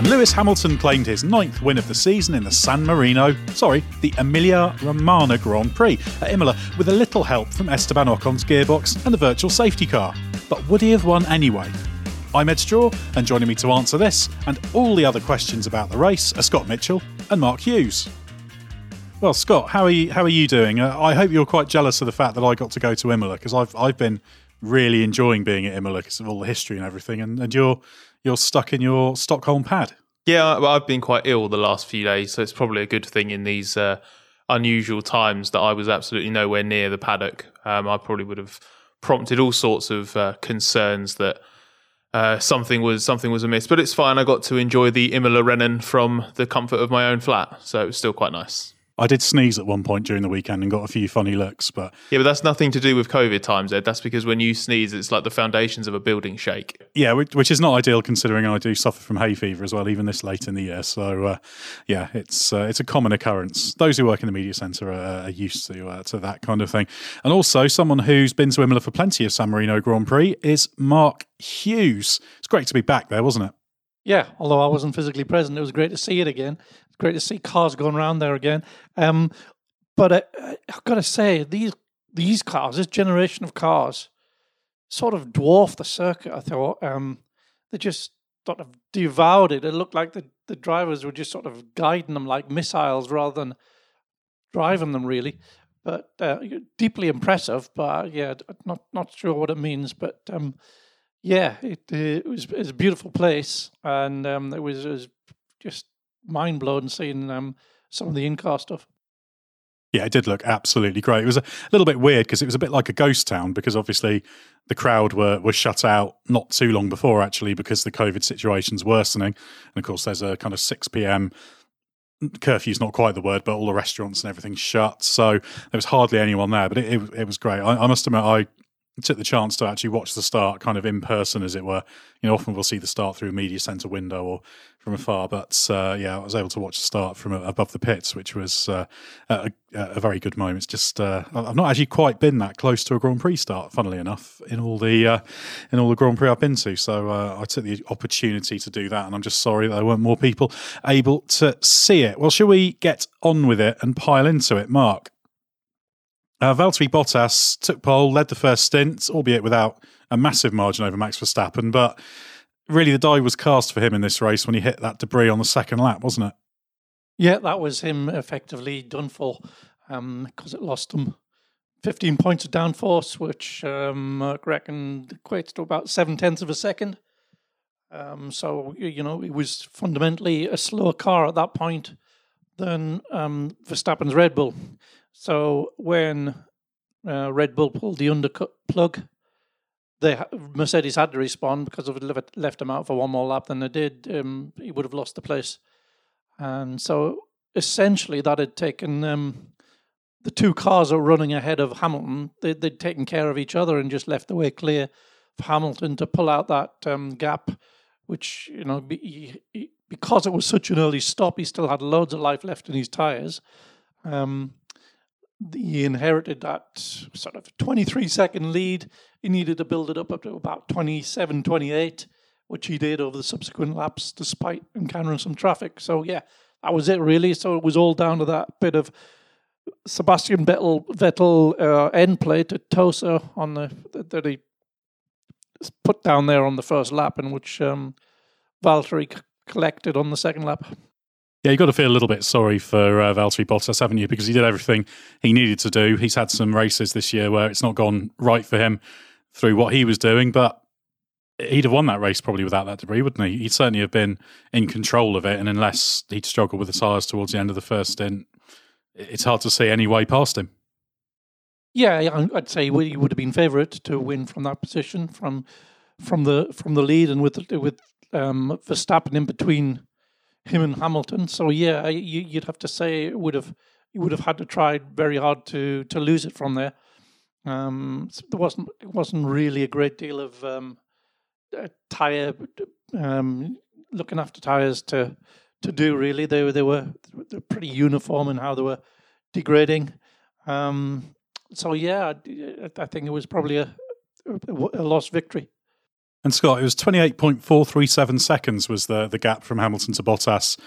and Lewis Hamilton claimed his ninth win of the season in the San Marino, sorry, the Emilia Romagna Grand Prix at Imola, with a little help from Esteban Ocon's gearbox and the virtual safety car. But would he have won anyway? I'm Edd Straw, and joining me to answer this and all the other questions about the race are Scott Mitchell and Mark Hughes. Well, Scott, how are you? How are you doing? Uh, I hope you're quite jealous of the fact that I got to go to Imola because I've I've been really enjoying being at Imola because of all the history and everything, and, and you're you're stuck in your Stockholm pad. Yeah, I've been quite ill the last few days, so it's probably a good thing in these uh, unusual times that I was absolutely nowhere near the paddock. Um, I probably would have prompted all sorts of uh, concerns that uh, something was something was amiss. But it's fine. I got to enjoy the Imola Rennen from the comfort of my own flat, so it was still quite nice. I did sneeze at one point during the weekend and got a few funny looks, but Yeah, but that's nothing to do with COVID times, Edd. That's because when you sneeze, it's like the foundations of a building shake. yeah, which, which is not ideal considering I do suffer from hay fever as well, even this late in the year. So uh, yeah, it's uh, it's a common occurrence. Those who work in the media centre are, are used to uh, to that kind of thing. And also, someone who's been to Imola for plenty of San Marino Grand Prix is Mark Hughes. It's great to be back there, wasn't it? Yeah, although I wasn't physically present, it was great to see it again. Great to see cars going around there again. Um, but I, I, I've got to say, these these cars, this generation of cars, sort of dwarfed the circuit. I thought um, they just sort of devoured it. It looked like the, the drivers were just sort of guiding them like missiles rather than driving them really. But uh, deeply impressive. But yeah, not not sure what it means. But um, yeah, it, uh, it was it was a beautiful place, and um, it was, it was just mind blowing seeing um, some of the in-car stuff. Yeah, it did look absolutely great. It was a little bit weird because it was a bit like a ghost town because obviously the crowd were were shut out not too long before actually because the COVID situation's worsening, and of course there's a kind of six p.m. curfew's not quite the word, but all the restaurants and everything shut, so there was hardly anyone there. But it it, it was great. I, I must admit, I took the chance to actually watch the start kind of in person as it were. You know often we'll see the start through a media center window or from afar but uh, yeah i was able to watch the start from above the pits which was uh, a, a, very good moment. It's just uh, i've not actually quite been that close to a grand prix start funnily enough in all the uh, in all the grand prix i've been to. So uh, i took the opportunity to do that and i'm just sorry that there weren't more people able to see it. Well shall we get on with it and pile into it? Mark uh, Valtteri Bottas took pole, led the first stint, albeit without a massive margin over Max Verstappen. But really, the die was cast for him in this race when he hit that debris on the second lap, wasn't it? Yeah, that was him effectively done for because um, it lost him 15 points of downforce, which um, I reckon equates to about seven tenths of a second. Um, so, you know, it was fundamentally a slower car at that point than um, Verstappen's Red Bull. So when uh, Red Bull pulled the undercut plug, they Mercedes had to respond because if it left him out for one more lap than they did, um, he would have lost the place. And so essentially, that had taken um, the two cars are running ahead of Hamilton. They, would taken care of each other and just left the way clear for Hamilton to pull out that um, gap, which you know be, he, because it was such an early stop, he still had loads of life left in his tires. Um, he inherited that sort of 23 second lead. He needed to build it up up to about 27, 28, which he did over the subsequent laps, despite encountering some traffic. So, yeah, that was it really. So, it was all down to that bit of Sebastian Vettel, Vettel uh, endplate to Tosa on the that he put down there on the first lap, in which um, Valtteri collected on the second lap. Yeah, you got to feel a little bit sorry for uh, Valtteri Bottas, haven't you? Because he did everything he needed to do. He's had some races this year where it's not gone right for him through what he was doing, but he'd have won that race probably without that debris, wouldn't he? He'd certainly have been in control of it, and unless he'd struggled with the tyres towards the end of the first stint, it's hard to see any way past him. Yeah, I'd say he would have been favourite to win from that position, from from the from the lead, and with with um, Verstappen in between him and Hamilton. So yeah, you, would have to say it would have you would have had to try very hard to to lose it from there. Um, there wasn't it wasn't really a great deal of um, tire um, looking after tires to to do. Really, they were they were pretty uniform in how they were degrading. Um, so yeah, I, think it was probably a, a lost victory. And Scott, it was 28.437 seconds was the, the gap from Hamilton to Bottas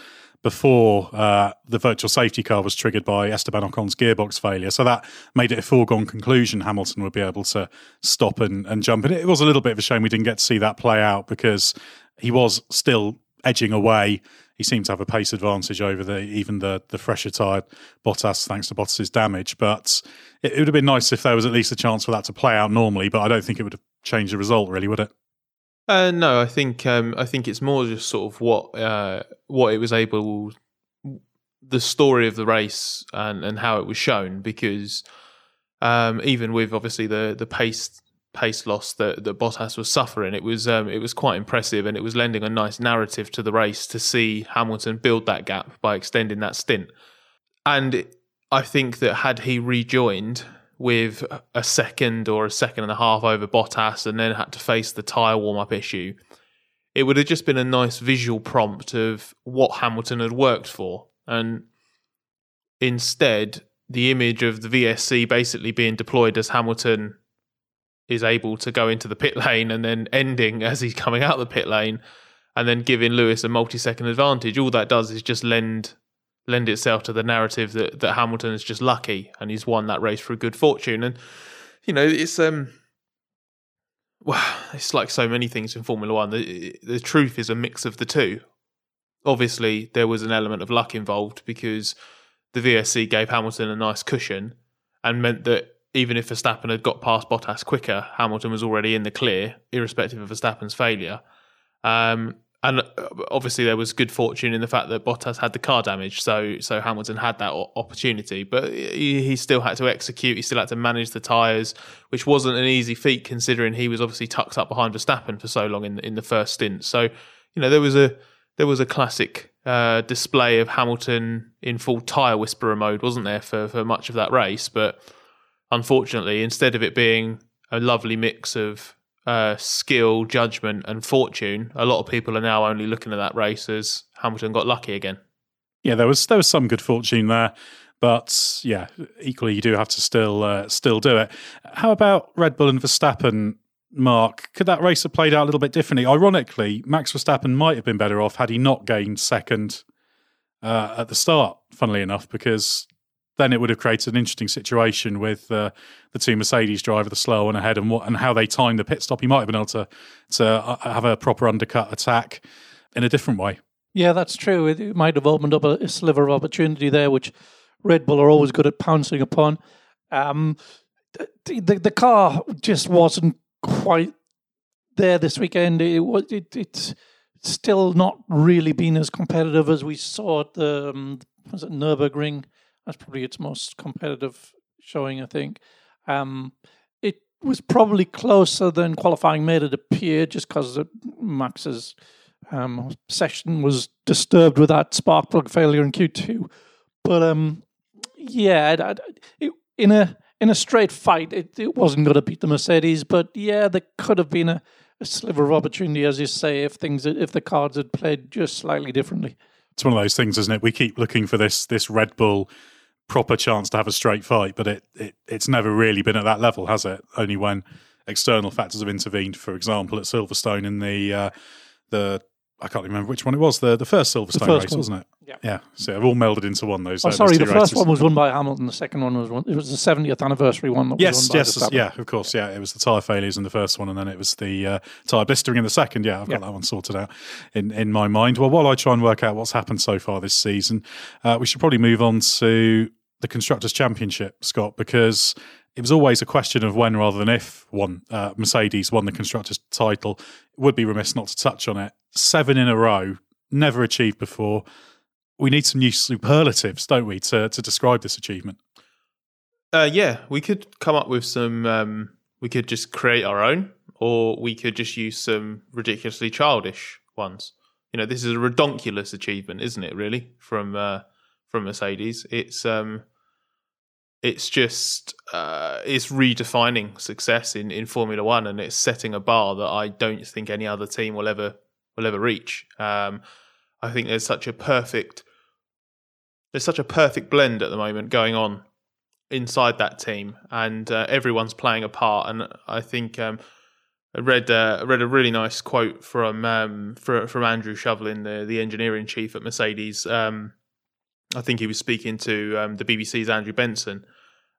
before uh, the virtual safety car was triggered by Esteban Ocon's gearbox failure. So that made it a foregone conclusion Hamilton would be able to stop and, and jump. And it was a little bit of a shame we didn't get to see that play out because he was still edging away he seemed to have a pace advantage over the even the the fresher tired Bottas, thanks to Bottas's damage. But it, it, would have been nice if there was at least a chance for that to play out normally. But I don't think it would have changed the result, really, would it? Uh, no, I think um, I think it's more just sort of what uh, what it was able, the story of the race and and how it was shown because. Um, even with obviously the the pace pace loss that, that Bottas was suffering, it was um, it was quite impressive, and it was lending a nice narrative to the race to see Hamilton build that gap by extending that stint. And I think that had he rejoined with a second or a second and a half over Bottas, and then had to face the tyre warm up issue, it would have just been a nice visual prompt of what Hamilton had worked for, and instead. The image of the VSC basically being deployed as Hamilton is able to go into the pit lane and then ending as he's coming out of the pit lane and then giving Lewis a multi-second advantage. All that does is just lend lend itself to the narrative that that Hamilton is just lucky and he's won that race through good fortune. And you know, it's um well, it's like so many things in Formula One. The the truth is a mix of the two. Obviously, there was an element of luck involved because the VSC gave Hamilton a nice cushion and meant that even if Verstappen had got past Bottas quicker, Hamilton was already in the clear, irrespective of Verstappen's failure. Um, and uh, obviously, there was good fortune in the fact that Bottas had the car damage, so so Hamilton had that opportunity. But he, still had to execute. He still had to manage the tyres, which wasn't an easy feat considering he was obviously tucked up behind Verstappen for so long in in the first stint. So you know there was a there was a classic uh, display of Hamilton in full tyre whisperer mode, wasn't there, for for much of that race, but unfortunately, instead of it being a lovely mix of uh, skill, judgment, and fortune, a lot of people are now only looking at that race as Hamilton got lucky again. Yeah, there was there was some good fortune there, but yeah, equally you do have to still uh, still do it. How about Red Bull and Verstappen? Mark, could that race have played out a little bit differently? Ironically, Max Verstappen might have been better off had he not gained second uh, at the start. Funnily enough, because then it would have created an interesting situation with uh, the two Mercedes driver, the slow one ahead, and what and how they timed the pit stop. He might have been able to to uh, have a proper undercut attack in a different way. Yeah, that's true. It might have opened up a, sliver of opportunity there, which Red Bull are always good at pouncing upon. Um, the, the, the car just wasn't quite there this weekend. It was it, it's still not really been as competitive as we saw at the um, was it Nurburgring that's probably its most competitive showing, I think. Um, it was probably closer than qualifying made it appear, just because Max's um, session was disturbed with that spark plug failure in Q2. But um, yeah, it, in a in a straight fight, it, it wasn't going to beat the Mercedes. But yeah, there could have been a, a sliver of opportunity, as you say, if things if the cards had played just slightly differently. It's one of those things, isn't it? We keep looking for this this Red Bull proper chance to have a straight fight, but it, it it's never really been at that level, has it? Only when external factors have intervened. For example, at Silverstone in the uh, the I can't remember which one it was. The the first Silverstone first race, one. wasn't it? Yeah. Yeah. So they've all melded into one. Those. Oh, uh, those sorry, two the first races. one was won by Hamilton. The second one was won. It was the 70th anniversary one. That was Yes, won by yes, yeah, of course, yeah. It was the tyre failures in the first one, and then it was the uh, tyre blistering in the second. Yeah, I've got Yeah. that one sorted out in, in my mind. Well, while I try and work out what's happened so far this season, uh, we should probably move on to the Constructors' Championship, Scott, because it was always a question of when rather than if one uh, Mercedes won the Constructors' title. It would be remiss not to touch on it. Seven in a row, never achieved before. We need some new superlatives, don't we, to, to describe this achievement? Uh, yeah, we could come up with some. Um, we could just create our own, or we could just use some ridiculously childish ones. You know, this is a redonkulous achievement, isn't it? Really, from uh, from Mercedes, it's um, it's just uh, it's redefining success in, in Formula One, and it's setting a bar that I don't think any other team will ever will ever reach. Um, I think there's such a perfect there's such a perfect blend at the moment going on inside that team, and uh, everyone's playing a part. And I think um, I read uh, I read a really nice quote from um, for, from Andrew Shovlin, the the engineering chief at Mercedes. Um, I think he was speaking to um, the BBC's Andrew Benson,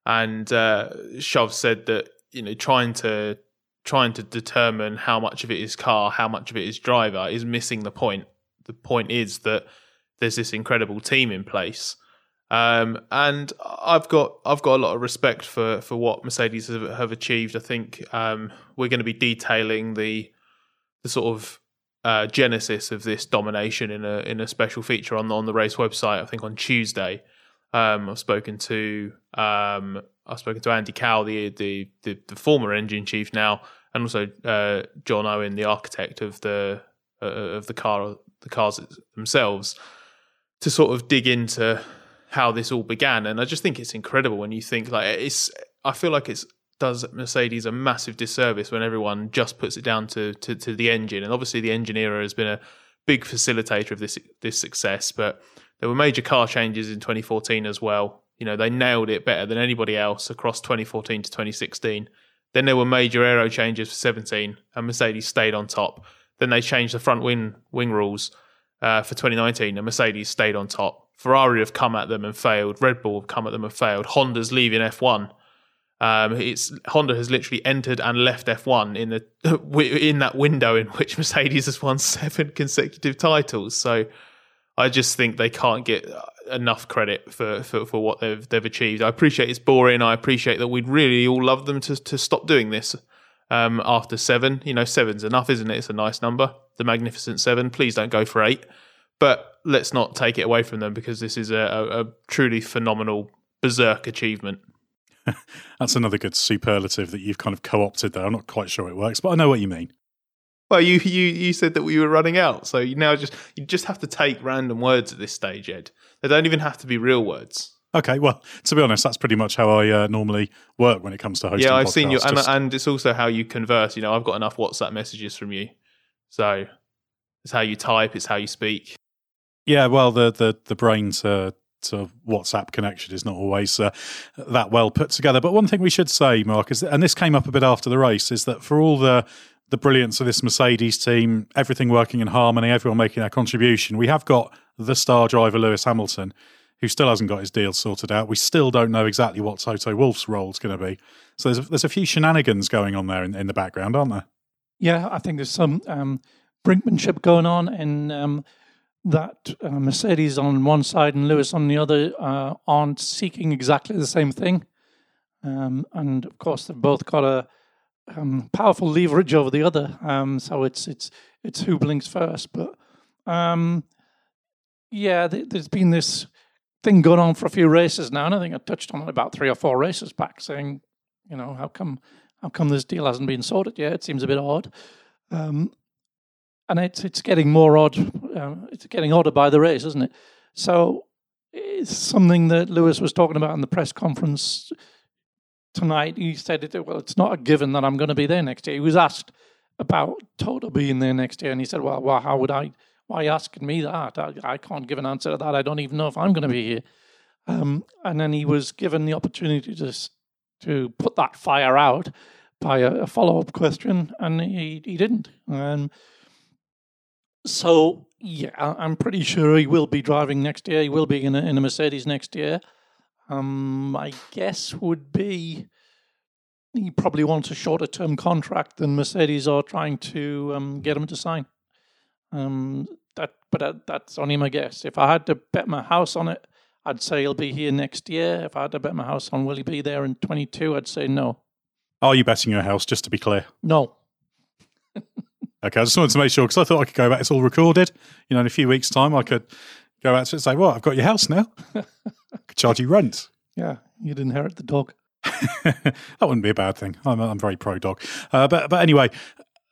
and uh, Shov said that you know trying to trying to determine how much of it is car, how much of it is driver, is missing the point. The point is that there's this incredible team in place. Um, and I've got I've got a lot of respect for for what Mercedes have, have achieved. I think um, we're going to be detailing the the sort of uh, genesis of this domination in a in a special feature on on the race website. I think on Tuesday. Um, I've spoken to um, I've spoken to Andy Cowell, the, the the the former engine chief now, and also uh, John Owen, the architect of the uh, of the car the cars themselves, to sort of dig into how this all began. And I just think it's incredible when you think like it's. I feel like it's does Mercedes a massive disservice when everyone just puts it down to, to to the engine. And obviously, the engineer has been a big facilitator of this this success. But there were major car changes in 2014 as well. You know, they nailed it better than anybody else across 2014 to 2016. Then there were major aero changes for 17, and Mercedes stayed on top. Then they changed the front wing wing rules uh, for 2019, and Mercedes stayed on top. Ferrari have come at them and failed. Red Bull have come at them and failed. Honda's leaving F1. Um, it's Honda has literally entered and left F1 in the in that window in which Mercedes has won seven consecutive titles. So I just think they can't get enough credit for, for, for what they've they've achieved. I appreciate it's boring. I appreciate that we'd really all love them to to stop doing this um, after seven. You know, seven's enough, isn't it? It's a nice number, the magnificent seven. Please don't go for eight, but let's not take it away from them because this is a, a, a truly phenomenal berserk achievement. That's another good superlative that you've kind of co-opted there. I'm not quite sure it works, but I know what you mean. Well, you you you said that we were running out, so you now just you just have to take random words at this stage, Edd. They don't even have to be real words. Okay, well, to be honest, that's pretty much how I uh, normally work when it comes to hosting. yeah, I've seen you, and, just- and it's also how you converse. You know, I've got enough WhatsApp messages from you, so it's how you type, it's how you speak. Yeah, well, the the the brain to to WhatsApp connection is not always uh, that well put together. But one thing we should say, Mark, is and this came up a bit after the race, is that for all the the brilliance of this Mercedes team, everything working in harmony, everyone making their contribution, we have got the star driver Lewis Hamilton, who still hasn't got his deal sorted out. We still don't know exactly what Toto Wolff's role is going to be. So there's a, there's a few shenanigans going on there in, in the background, aren't there? Yeah, I think there's some um, brinkmanship going on, and um, that uh, Mercedes on one side and Lewis on the other uh, aren't seeking exactly the same thing. Um, and of course, they've both got a um, powerful leverage over the other. Um, so it's it's it's who blinks first. But um, yeah, th- there's been this thing going on for a few races now, and I think I touched on it about three or four races back, saying, you know, how come how come this deal hasn't been sorted yet? It seems a bit odd. Um, and it's it's getting more odd. Uh, it's getting odder by the race, isn't it? So it's something that Lewis was talking about in the press conference tonight. He said, "Well, it's not a given that I'm going to be there next year." He was asked about Toto being there next year, and he said, "Well, well how would I? Why are you asking me that? I, I can't give an answer to that. I don't even know if I'm going to be here." Um, and then he was given the opportunity to to put that fire out by a, a follow up question, and he he didn't. Um, So yeah, I'm pretty sure he will be driving next year. He will be in a, in a Mercedes next year. Um, my guess would be he probably wants a shorter term contract than Mercedes are trying to um, get him to sign. Um, that, but that, that's only my guess. If I had to bet my house on it, I'd say he'll be here next year. If I had to bet my house on will he be there in 22, I'd say no. Are you betting your house, just to be clear? No. Okay, I just wanted to make sure because I thought I could go back. It's all recorded. You know, in a few weeks' time, I could go out to it and say, "Well, I've got your house now. Could charge you rent." Yeah, you'd inherit the dog. that wouldn't be a bad thing. I'm, I'm very pro dog. Uh, but but anyway,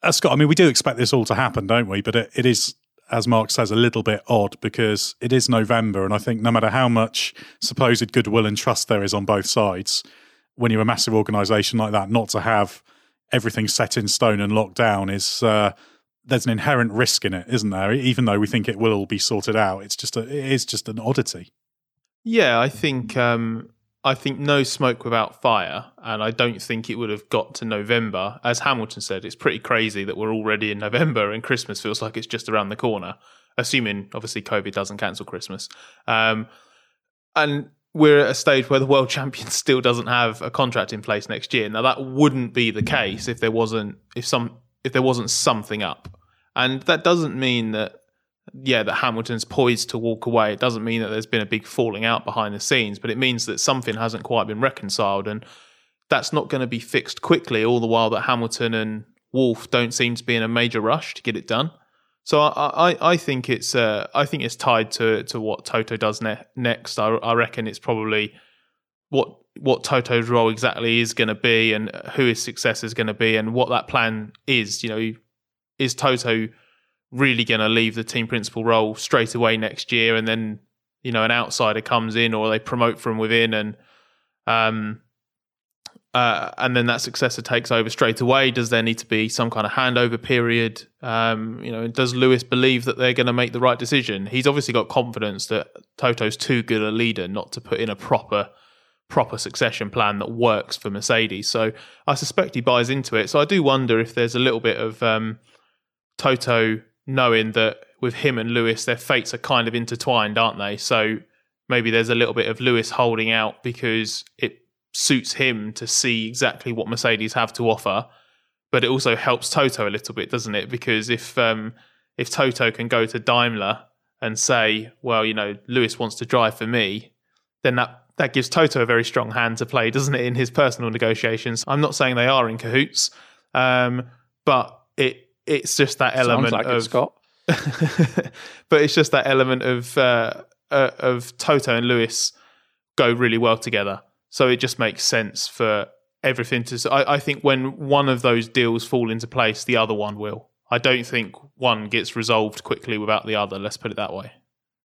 uh, Scott, I mean, we do expect this all to happen, don't we? But it, it is, as Mark says, a little bit odd because it is November, and I think no matter how much supposed goodwill and trust there is on both sides, when you're a massive organisation like that, not to have everything set in stone and locked down is. Uh, there's an inherent risk in it, isn't there? Even though we think it will all be sorted out, it's just a, it is just an oddity. Yeah, I think um, I think no smoke without fire, and I don't think it would have got to November. As Hamilton said, it's pretty crazy that we're already in November and Christmas feels like it's just around the corner. Assuming obviously COVID doesn't cancel Christmas, um, and we're at a stage where the world champion still doesn't have a contract in place next year. Now that wouldn't be the case if there wasn't if some if there wasn't something up, and that doesn't mean that yeah, that Hamilton's poised to walk away. It doesn't mean that there's been a big falling out behind the scenes, but it means that something hasn't quite been reconciled, and that's not going to be fixed quickly. All the while that Hamilton and Wolff don't seem to be in a major rush to get it done. So I, I, I think it's uh, I think it's tied to to what Toto does ne- next. I, I reckon it's probably what what Toto's role exactly is going to be, and who his successor is going to be, and what that plan is. You know, is Toto really going to leave the team principal role straight away next year, and then you know an outsider comes in, or they promote from within, and um, uh, and then that successor takes over straight away. Does there need to be some kind of handover period? Um, you know, does Lewis believe that they're going to make the right decision? He's obviously got confidence that Toto's too good a leader not to put in a proper proper succession plan that works for Mercedes. So I suspect he buys into it. So I do wonder if there's a little bit of um, Toto knowing that with him and Lewis, their fates are kind of intertwined, aren't they? So maybe there's a little bit of Lewis holding out because it suits him to see exactly what Mercedes have to offer. But it also helps Toto a little bit, doesn't it? Because if um, if Toto can go to Daimler and say, well, you know, Lewis wants to drive for me, then that that gives Toto a very strong hand to play, doesn't it, in his personal negotiations? I'm not saying they are in cahoots, um, but it it's just that element like of it, Scott. but it's just that element of uh, uh, of Toto and Lewis go really well together. So it just makes sense for everything to. I, I think when one of those deals fall into place, the other one will. I don't think one gets resolved quickly without the other. Let's put it that way.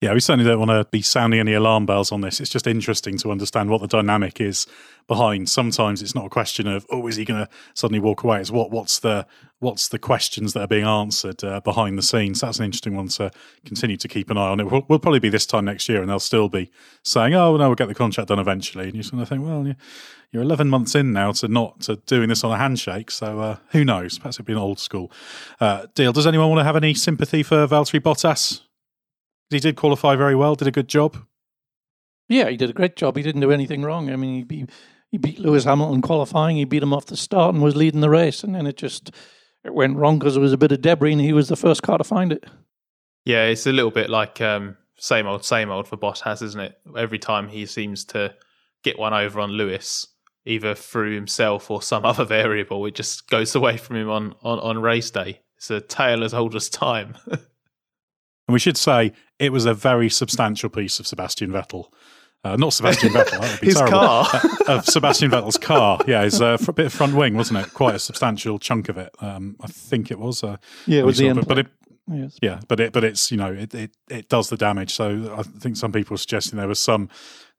Yeah, we certainly don't want to be sounding any alarm bells on this. It's just interesting to understand what the dynamic is behind. Sometimes it's not a question of oh, is he going to suddenly walk away? It's what what's the what's the questions that are being answered uh, behind the scenes. That's an interesting one to continue to keep an eye on. It will, will probably be this time next year, and they'll still be saying, "Oh no, we'll get the contract done eventually." And you're sort of think, well, you're 11 months in now to not to doing this on a handshake, so uh, who knows? Perhaps it'd be an old school uh, deal. Does anyone want to have any sympathy for Valtteri Bottas? He did qualify very well, did a good job. Yeah, he did a great job. He didn't do anything wrong. I mean, he beat, he beat Lewis Hamilton qualifying. He beat him off the start and was leading the race, and then it just it went wrong because there was a bit of debris, and he was the first car to find it. Yeah, it's a little bit like um, same old, same old for Bottas, isn't it? Every time he seems to get one over on Lewis, either through himself or some other variable, it just goes away from him on, on, on race day. It's a tale as old as time. And we should say it was a very substantial piece of Sebastian Vettel. Uh, not Sebastian Vettel, that would be His terrible. car. Uh, of Sebastian Vettel's car. Yeah, his uh, fr- bit of front wing, wasn't it? Quite a substantial chunk of it. Um, I think it was. Uh, Yeah, it was the end but, but it, Yes. yeah, but it, but it's you know it, it it does the damage. So I think some people were suggesting there was some.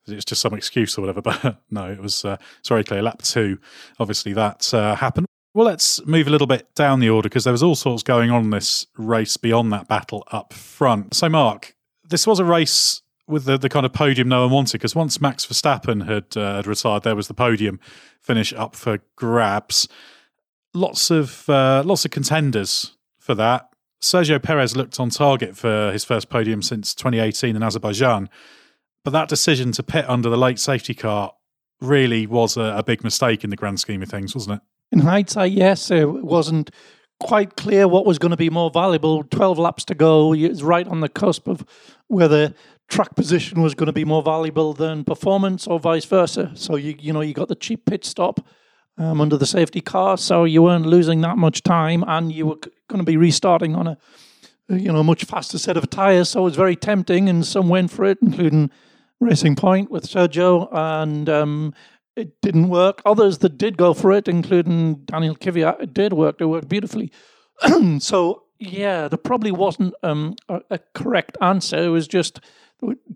It's just some excuse or whatever, but no, it was. Uh, it's very clear. Lap two, obviously that uh, happened. Well, let's move a little bit down the order because there was all sorts going on in this race beyond that battle up front. So, Mark, this was a race with the, the kind of podium no one wanted because once Max Verstappen had, uh, had retired, there was the podium finish up for grabs. Lots of uh, lots of contenders for that. Sergio Perez looked on target for his first podium since 2018 in Azerbaijan, but that decision to pit under the late safety car really was a, a big mistake in the grand scheme of things, wasn't it? In hindsight, yes, it wasn't quite clear what was going to be more valuable. 12 laps to go. It's right on the cusp of whether track position was going to be more valuable than performance or vice versa. So, you, you know, you got the cheap pit stop um, under the safety car. So you weren't losing that much time and you were going to be restarting on a, you know, much faster set of tyres. So it was very tempting and some went for it, including Racing Point with Sergio. And um, it didn't work. Others that did go for it, including Daniel Kvyat, it did work. It worked beautifully. so yeah, there probably wasn't um, a, a, correct answer. It was just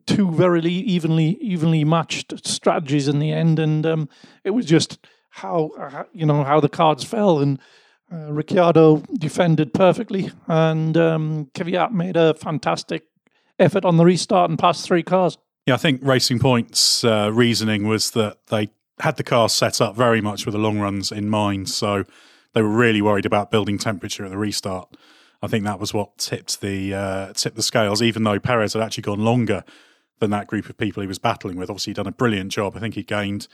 two very evenly evenly matched strategies in the end, and um, it was just how uh, you know how the cards fell. And uh, Ricciardo defended perfectly, and um, Kvyat made a fantastic effort on the restart and passed three cars. Yeah, I think Racing Point's uh, reasoning was that they had the car set up very much with the long runs in mind. So they were really worried about building temperature at the restart. I think that was what tipped the uh, tipped the scales. Even though Perez had actually gone longer than that group of people he was battling with, obviously he'd done a brilliant job. I think he gained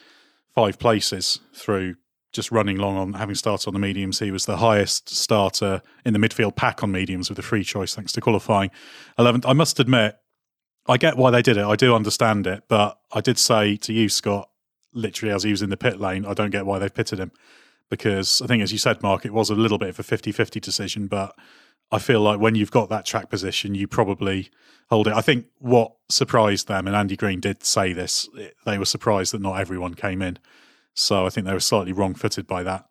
five places through just running long on having started on the mediums. He was the highest starter in the midfield pack on mediums with a free choice thanks to qualifying 11th. I must admit, I get why they did it. I do understand it, but I did say to you, Scott, literally as he was in the pit lane. I don't get why they've pitted him because I think, as you said, Mark, it was a little bit of a 50 50 decision. But I feel like when you've got that track position, you probably hold it. I think what surprised them, and Andy Green did say this, they were surprised that not everyone came in. So I think they were slightly wrong footed by that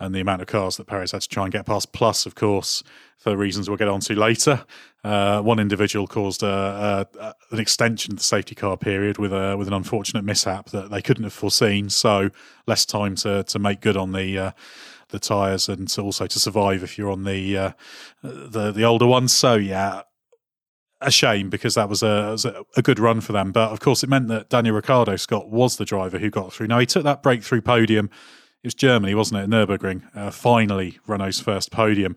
and the amount of cars that Perez had to try and get past. Plus, of course, for reasons we'll get onto later, uh, one individual caused a, a, an extension of the safety car period with a with an unfortunate mishap that they couldn't have foreseen. So less time to to make good on the. Uh, the tires and also to survive if you're on the uh, the the older ones. So yeah, a shame because that was a, was a, good run for them. But of course, it meant that Daniel Ricciardo Scott was the driver who got through. Now he took that breakthrough podium it was Germany, wasn't it? Nurburgring. Uh, finally, Renault's first podium.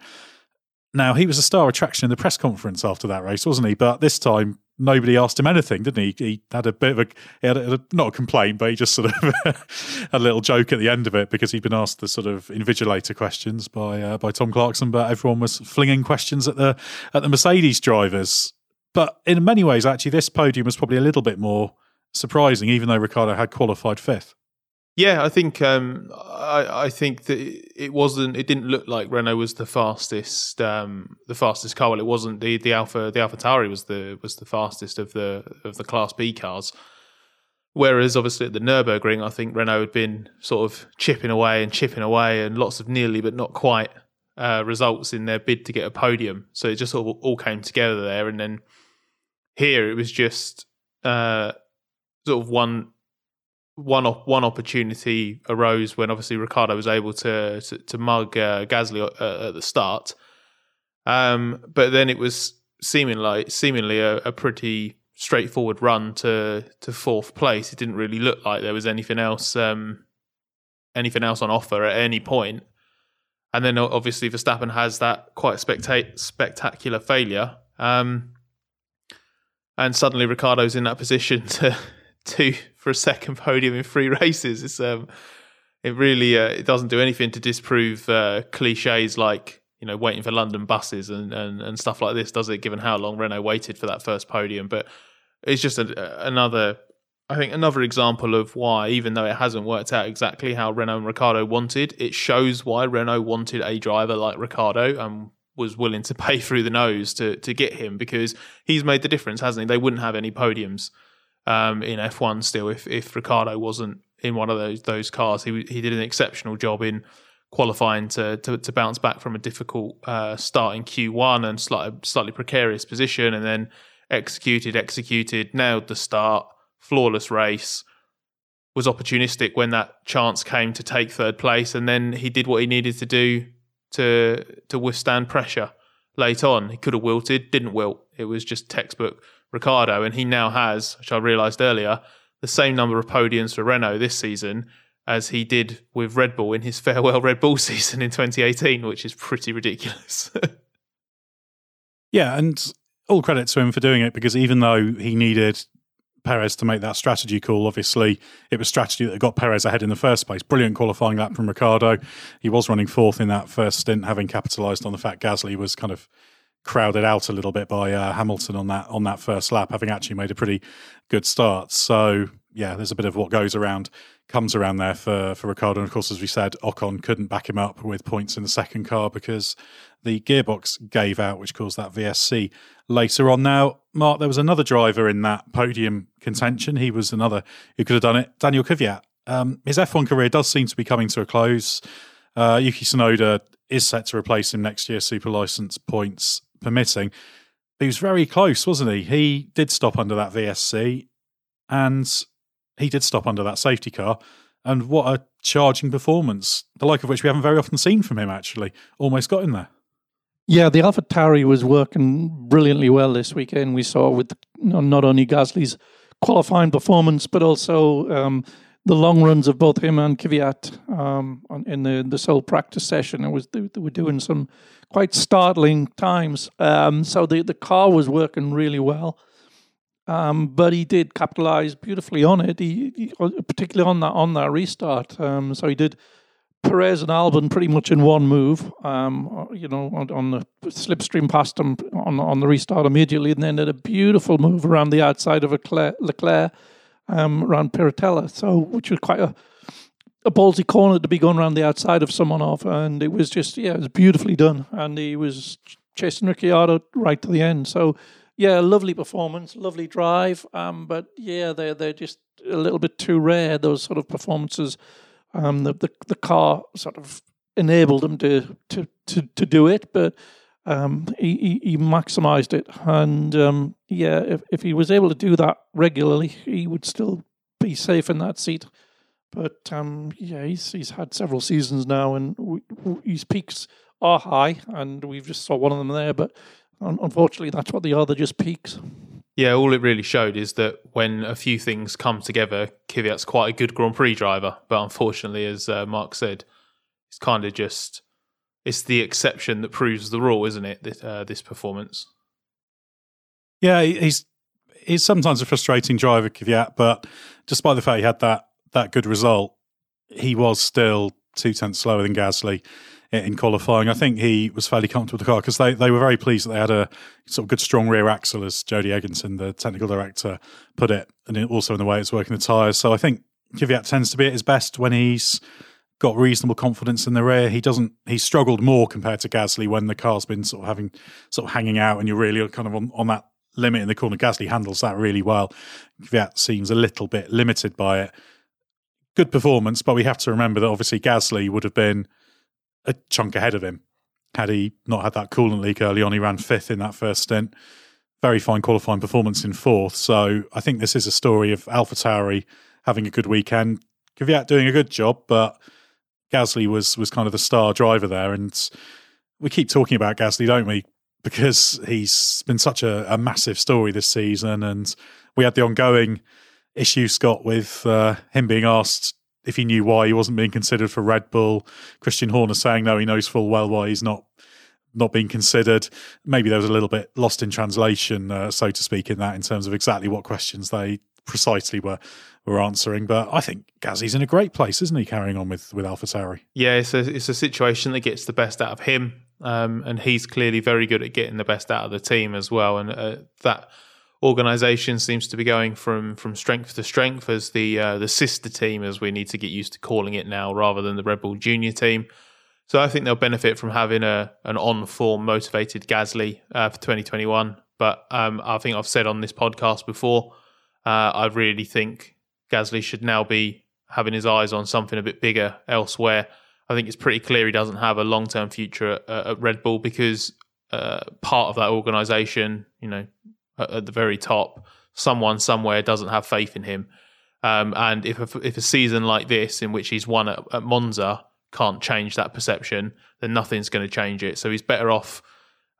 Now he was a star attraction in the press conference after that race, wasn't he? But this time nobody asked him anything, didn't he? He had a bit of a, he had a not a complaint, but he just sort of had a little joke at the end of it because he'd been asked the sort of invigilator questions by uh, by Tom Clarkson, but everyone was flinging questions at the at the Mercedes drivers. But in many ways, actually, this podium was probably a little bit more surprising, even though Ricciardo had qualified fifth. Yeah, I think um, I, I, think that it wasn't. It didn't look like Renault was the fastest, um, the fastest car. Well, it wasn't. the the Alpha the AlphaTauri was the was the fastest of the of the Class B cars. Whereas obviously at the Nurburgring, I think Renault had been sort of chipping away and chipping away, and lots of nearly but not quite uh, results in their bid to get a podium. So it just all, all came together there, and then here it was just uh, sort of one one op- one opportunity arose when obviously Ricciardo was able to to, to mug uh, Gasly uh, at the start, um, but then it was seemingly seemingly a, a, pretty straightforward run to to fourth place. It didn't really look like there was anything else um, anything else on offer at any point. And then obviously Verstappen has that quite specta- spectacular failure. Um, and suddenly Ricciardo's in that position to to for a second podium in three races. It's um, it really uh, it doesn't do anything to disprove uh, cliches like you know waiting for London buses and, and and stuff like this, does it? Given how long Renault waited for that first podium, but it's just a, another. I think another example of why, even though it hasn't worked out exactly how Renault and Ricciardo wanted, it shows why Renault wanted a driver like Ricciardo and was willing to pay through the nose to to get him because he's made the difference, hasn't he? They wouldn't have any podiums um, in F1 still if if Ricciardo wasn't in one of those those cars. He he did an exceptional job in qualifying to to, to bounce back from a difficult uh, start in Q1 and slightly slightly precarious position, and then executed, executed, nailed the start, flawless race. Was opportunistic when that chance came to take third place, and then he did what he needed to do to to withstand pressure late on. He could have wilted, didn't wilt. It was just textbook Ricciardo, and he now has, which I realised earlier, the same number of podiums for Renault this season as he did with Red Bull in his farewell Red Bull season in 2018, which is pretty ridiculous. Yeah, and all credit to him for doing it because even though he needed Perez to make that strategy call. Obviously, it was strategy that got Perez ahead in the first place. Brilliant qualifying lap from Ricciardo. He was running fourth in that first stint, having capitalised on the fact Gasly was kind of crowded out a little bit by uh, Hamilton on that on that first lap, having actually made a pretty good start. So yeah, there's a bit of what goes around comes around there for for Ricciardo. And of course, as we said, Ocon couldn't back him up with points in the second car because the gearbox gave out, which caused that VSC later on. Now, Mark, there was another driver in that podium contention. He was another who could have done it. Daniel Kvyat. Um, his F1 career does seem to be coming to a close. Uh, Yuki Tsunoda is set to replace him next year, super license points permitting. He was very close, wasn't he? He did stop under that VSC and he did stop under that safety car. And what a charging performance, the like of which we haven't very often seen from him, actually. Almost got in there. Yeah, the AlphaTauri was working brilliantly well this weekend. We saw with not only Gasly's qualifying performance, but also um, the long runs of both him and Kvyat um, in the the sole practice session. It was they, they were doing some quite startling times. Um, so the the car was working really well. Um, but he did capitalize beautifully on it. He, he particularly on that on that restart. Um, so he did Perez and Albon pretty much in one move. Um, you know, on, on, the slipstream past him on on the restart immediately, and then did a beautiful move around the outside of Leclerc, Leclerc um, around Piratella. So, which was quite a a ballsy corner to be going around the outside of someone off, and it was just yeah, it was beautifully done, and he was chasing Ricciardo right to the end. So yeah, lovely performance, lovely drive. Um, but yeah, they're they're just a little bit too rare. Those sort of performances. Um, the the, the car sort of enabled him to to to, to do it, but um, he, he, he maximized it. And um, yeah, if if he was able to do that regularly, he would still be safe in that seat. But um, yeah, he's he's had several seasons now, and we, we, his peaks are high, and we've just saw one of them there. But unfortunately, that's what they are. They're just peaks. Yeah, all it really showed is that when a few things come together, Kvyat's quite a good Grand Prix driver. But unfortunately, as uh, Mark said, it's kind of just it's the exception that proves the rule, isn't it? This, uh, this performance. Yeah, he's he's sometimes a frustrating driver, Kvyat, but despite the fact he had that that good result, he was still two tenths slower than Gasly in qualifying. I think he was fairly comfortable with the car because they, they were very pleased that they had a sort of good strong rear axle, as Jody Egginton, the technical director, put it, and also in the way it's working the tyres. So I think Kvyat tends to be at his best when he's got reasonable confidence in the rear. He doesn't. He struggled more compared to Gasly when the car's been sort of having sort of hanging out, and you're really kind of on, on that limit in the corner. Gasly handles that really well. Kvyat seems a little bit limited by it. Good performance, but we have to remember that obviously Gasly would have been a chunk ahead of him. Had he not had that coolant leak early on, he ran fifth in that first stint. Very fine qualifying performance in fourth. So I think this is a story of AlphaTauri having a good weekend. Kvyat doing a good job, but Gasly was was kind of the star driver there. And we keep talking about Gasly, don't we? Because he's been such a, a massive story this season. And we had the ongoing issue, Scott, with uh, him being asked if he knew why he wasn't being considered for Red Bull. Christian Horner saying no, he knows full well why he's not not being considered. Maybe there was a little bit lost in translation, uh, so to speak, in that in terms of exactly what questions they precisely were were answering. But I think Gazzy's in a great place, isn't he? Carrying on with with AlphaTauri. Yeah, it's a it's a situation that gets the best out of him, um, and he's clearly very good at getting the best out of the team as well. And uh, that organization seems to be going from from strength to strength as the uh, the sister team, as we need to get used to calling it now, rather than the Red Bull Junior team. So I think they'll benefit from having a an on form motivated Gasly uh, for 2021. But um, I think I've said on this podcast before, uh, I really think Gasly should now be having his eyes on something a bit bigger elsewhere. I think it's pretty clear he doesn't have a long term future at, at, Red Bull because uh, part of that organization, you know, at the very top, someone somewhere doesn't have faith in him. Um, and if a, if a season like this, in which he's won at, at Monza, can't change that perception, then nothing's going to change it. So he's better off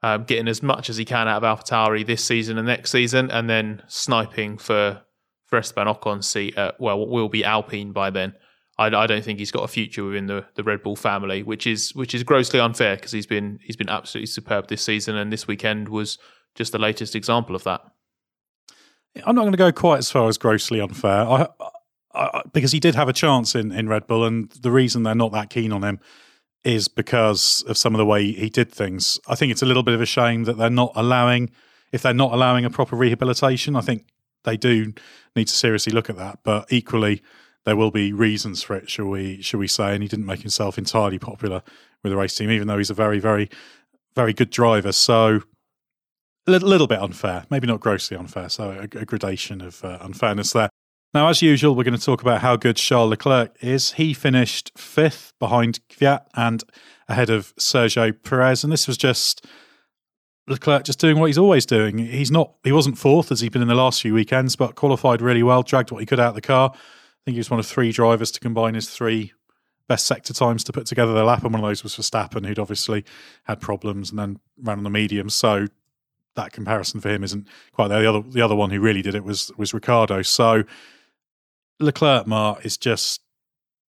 um, getting as much as he can out of AlphaTauri this season and next season, and then sniping for for Esteban Ocon's seat at well, what will be Alpine by then. I, I, don't think he's got a future within the, the Red Bull family, which is which is grossly unfair because he's been he's been absolutely superb this season, and this weekend was just the latest example of that. I'm not going to go quite as far as grossly unfair, I, I, because he did have a chance in, in Red Bull, and the reason they're not that keen on him is because of some of the way he did things. I think it's a little bit of a shame that they're not allowing, if they're not allowing a proper rehabilitation. I think they do need to seriously look at that, but equally there will be reasons for it, shall we shall we say? And he didn't make himself entirely popular with the race team, even though he's a very, very, very good driver. So a little, bit unfair, maybe not grossly unfair. So a, a gradation of uh, unfairness there. Now, as usual, we're going to talk about how good Charles Leclerc is. He finished fifth behind Kvyat and ahead of Sergio Perez, and this was just Leclerc just doing what he's always doing. He's not, he wasn't fourth as he's been in the last few weekends, but qualified really well, dragged what he could out of the car I think he was one of three drivers to combine his three best sector times to put together their lap, and one of those was Verstappen, who'd obviously had problems and then ran on the medium. So that comparison for him isn't quite there. The other the other one who really did it was was Ricciardo. So Leclerc Mark is just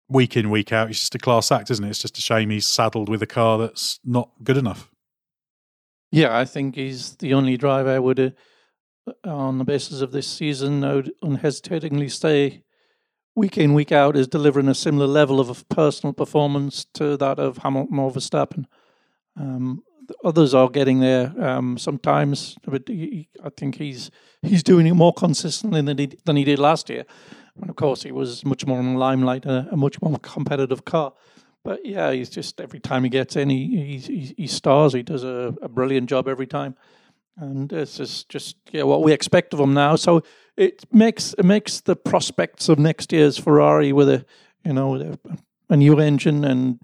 week in week out. He's just a class act, isn't it? It's just a shame he's saddled with a car that's not good enough. Yeah, I think he's the only driver I would, uh, on the basis of this season, I would unhesitatingly say week in, week out is delivering a similar level of personal performance to that of Hamilton or Verstappen. Um, others are getting there um, sometimes, but he, I think he's he's doing it more consistently than he, than he did last year. And of course, he was much more in the limelight, a, a much more competitive car. But yeah, he's just every time he gets in, he he, he stars. He does a, a brilliant job every time, and this is just yeah what we expect of him now. So it makes it makes the prospects of next year's Ferrari with a you know a, a new engine and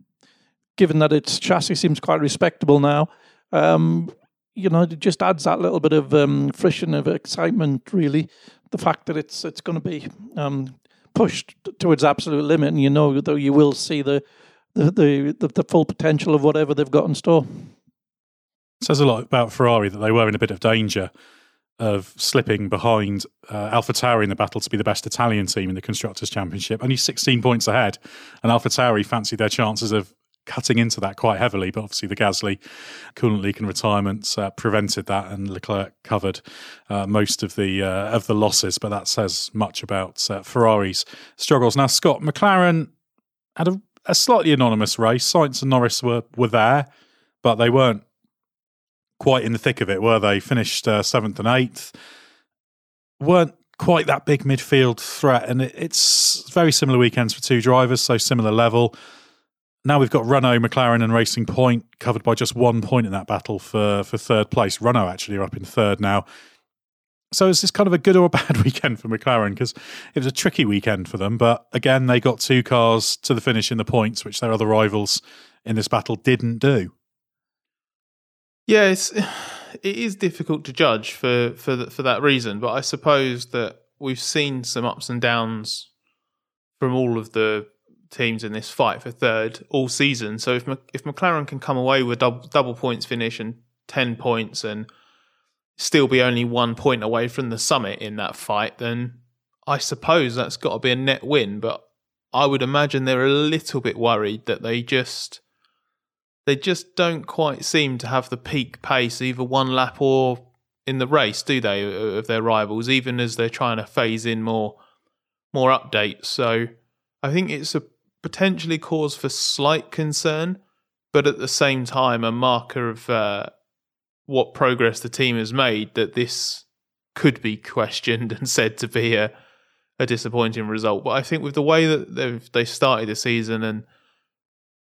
given that its chassis seems quite respectable now, um, you know, it just adds that little bit of um, friction of excitement. Really, the fact that it's it's going to be um, pushed to its absolute limit, and you know, though you will see the the, the the, the full potential of whatever they've got in store. says a lot about Ferrari that they were in a bit of danger of slipping behind uh, AlphaTauri in the battle to be the best Italian team in the Constructors' Championship, only 16 points ahead. And AlphaTauri fancied their chances of cutting into that quite heavily, but obviously the Gasly coolant leak and retirements uh, prevented that, and Leclerc covered uh, most of the uh, of the losses. But that says much about uh, Ferrari's struggles. Now, Scott McLaren had a, a slightly anonymous race. Sainz and Norris were were there, but they weren't quite in the thick of it, were they? Finished uh, seventh and eighth. weren't quite that big midfield threat, and it, it's very similar weekends for two drivers, so similar level. Now we've got Renault, McLaren, and Racing Point covered by just one point in that battle for for third place. Renault actually are up in third now. So is this kind of a good or a bad weekend for McLaren? Because it was a tricky weekend for them, but again, they got two cars to the finish in the points, which their other rivals in this battle didn't do. It's, it is difficult to judge for for the, for that reason, but I suppose that we've seen some ups and downs from all of the teams in this fight for third all season. So if if McLaren can come away with double, double points finish and ten points and still be only one point away from the summit in that fight, then I suppose that's got to be a net win. But I would imagine they're a little bit worried that they just they just don't quite seem to have the peak pace, either one lap or in the race, do they, of their rivals, even as they're trying to phase in more more updates. So I think it's a potentially cause for slight concern, but at the same time, a marker of uh, what progress the team has made that this could be questioned and said to be a, a disappointing result. But I think with the way that they've they started the season and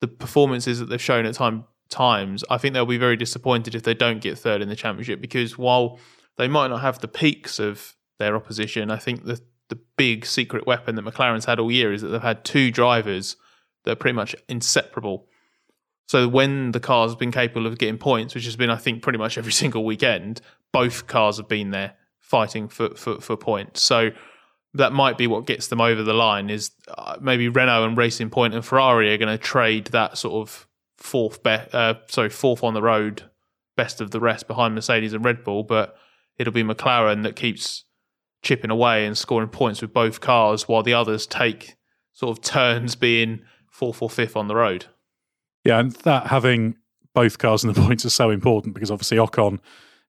the performances that they've shown at time times, I think they'll be very disappointed if they don't get third in the championship because while they might not have the peaks of their opposition, I think the the big secret weapon that McLaren's had all year is that they've had two drivers that are pretty much inseparable. So when the cars been capable of getting points, which has been I think pretty much every single weekend, both cars have been there fighting for for, for points. So that might be what gets them over the line is uh, maybe Renault and Racing Point and Ferrari are going to trade that sort of fourth be- uh, sorry fourth on the road best of the rest behind Mercedes and Red Bull but it'll be McLaren that keeps chipping away and scoring points with both cars while the others take sort of turns being fourth or fifth on the road. Yeah, and that having both cars and the points is so important because obviously Ocon,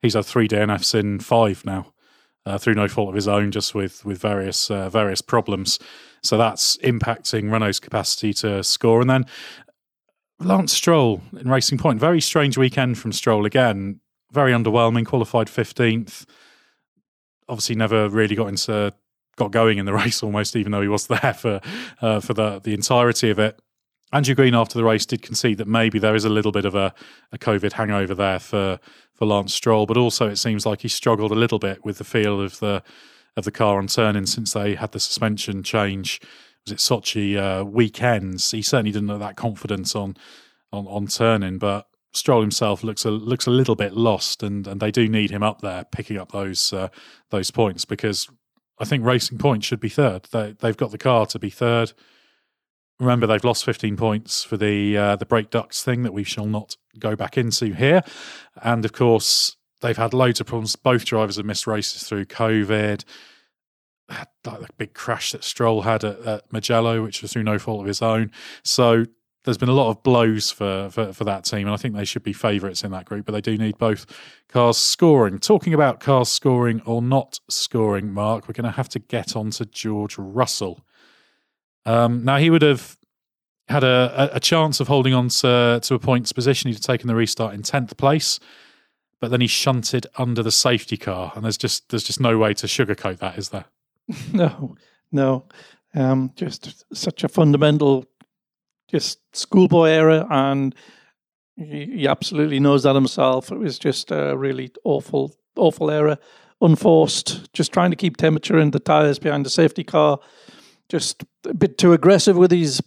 he's had three DNFs in five now. Uh, through no fault of his own, just with with various uh, various problems. So that's impacting Renault's capacity to score. And then Lance Stroll in Racing Point, very strange weekend from Stroll again. Very underwhelming. Qualified fifteenth. Obviously, never really got into got going in the race almost, even though he was there for uh, for the the entirety of it. Andrew Green after the race did concede that maybe there is a little bit of a, a COVID hangover there for for Lance Stroll, but also it seems like he struggled a little bit with the feel of the of the car on turning since they had the suspension change. Was it Sochi uh, weekends? He certainly didn't have that confidence on on, on turning, but Stroll himself looks a looks a little bit lost, and, and they do need him up there picking up those uh, those points because I think Racing Point should be third. They they've got the car to be third. Remember, they've lost 15 points for the uh, the brake ducts thing that we shall not go back into here, and of course they've had loads of problems. Both drivers have missed races through COVID. Had like the big crash that Stroll had at, at Mugello, which was through no fault of his own. So there's been a lot of blows for, for, for that team, and I think they should be favourites in that group, but they do need both cars scoring. Talking about cars scoring or not scoring, Mark, we're going to have to get on to George Russell. Um, now, he would have had a, a, chance of holding on to, to a points position. He'd have taken the restart in 10th place, but then he shunted under the safety car, and there's just there's just no way to sugarcoat that, is there? No, no. Um, just such a fundamental, just schoolboy error, and he, he absolutely knows that himself. It was just a really awful, awful error, unforced. Just trying to keep temperature in the tires behind the safety car just a bit too aggressive with his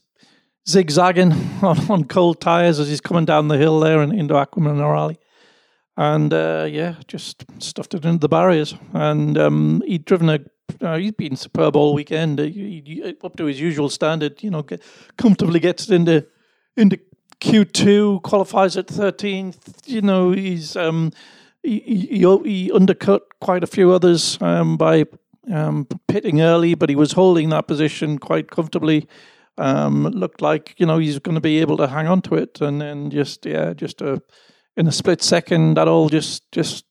zigzagging on, on cold tires as he's coming down the hill there and into Acque Minerali. And uh, yeah, just stuffed it into the barriers. And um, he'd driven a, uh, he's been superb all weekend. He, he, up to his usual standard, you know, get, comfortably gets into into Q2, qualifies at 13th. You know, he's um, he, he, he undercut quite a few others um, by um, pitting early, but he was holding that position quite comfortably. Um, looked like you know he's going to be able to hang on to it, and then just yeah, just a, in a split second, that all just just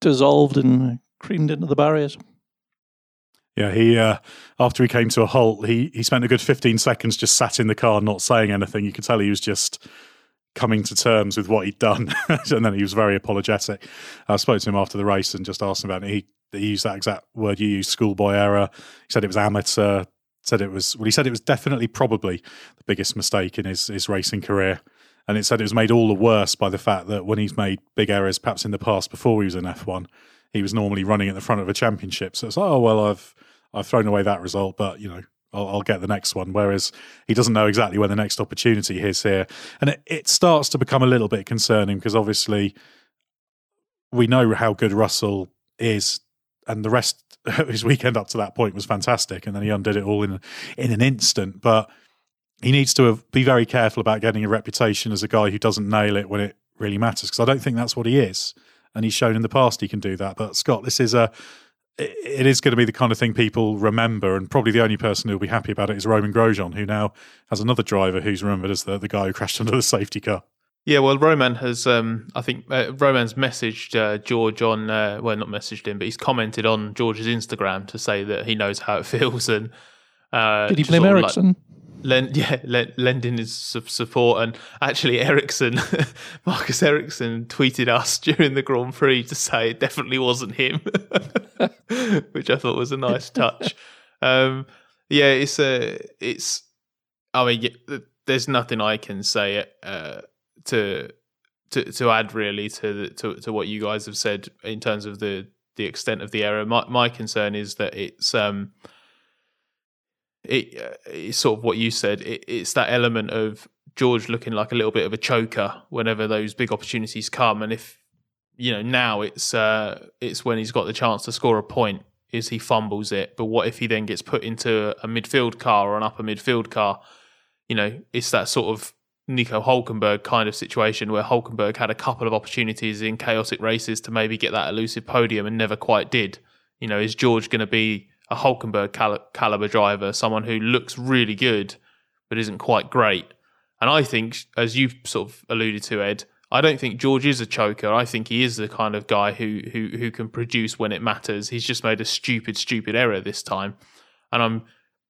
dissolved and creamed into the barriers. Yeah, he uh, after he came to a halt, he he spent a good fifteen seconds just sat in the car, not saying anything. You could tell he was just coming to terms with what he'd done, and then he was very apologetic. I spoke to him after the race and just asked him about it. He he used that exact word you used, schoolboy error. He said it was amateur. Said it was well. He said it was definitely, probably the biggest mistake in his his racing career. And it said it was made all the worse by the fact that when he's made big errors, perhaps in the past before he was in F one, he was normally running at the front of a championship. So it's oh well, I've I've thrown away that result, but you know I'll, I'll, get the next one. Whereas he doesn't know exactly when the next opportunity is here, and it, it starts to become a little bit concerning because obviously we know how good Russell is and the rest of his weekend up to that point was fantastic, and then he undid it all in in an instant. But he needs to be very careful about getting a reputation as a guy who doesn't nail it when it really matters, because I don't think that's what he is, and he's shown in the past he can do that. But Scott, this is a it is going to be the kind of thing people remember, and probably the only person who'll be happy about it is Romain Grosjean, who now has another driver who's remembered as the, the guy who crashed under the safety car. Yeah, well, Romain has, um, I think, uh, Romain's messaged uh, George on, uh, well, not messaged him, but he's commented on George's Instagram to say that he knows how it feels. And uh, did he blame Ericsson? Like, lend, yeah, lend, lending his support. And actually, Ericsson, Marcus Ericsson, tweeted us during the Grand Prix to say it definitely wasn't him, which I thought was a nice touch. Um, yeah, it's a, it's. I mean, there's nothing I can say. Uh, to to to add really to to to what you guys have said in terms of the the extent of the error. My my concern is that it's um it uh, it's sort of what you said. It, it's that element of George looking like a little bit of a choker whenever those big opportunities come, and if you know now it's uh it's when he's got the chance to score a point is he fumbles it. But what if he then gets put into a midfield car or an upper midfield car? You know, it's that sort of Nico Hulkenberg kind of situation where Hulkenberg had a couple of opportunities in chaotic races to maybe get that elusive podium and never quite did. You know, is George going to be a Hulkenberg cal- caliber driver, someone who looks really good but isn't quite great. And I think, as you've sort of alluded to, Edd, I don't think George is a choker. I think he is the kind of guy who who who can produce when it matters. He's just made a stupid, stupid error this time, and I'm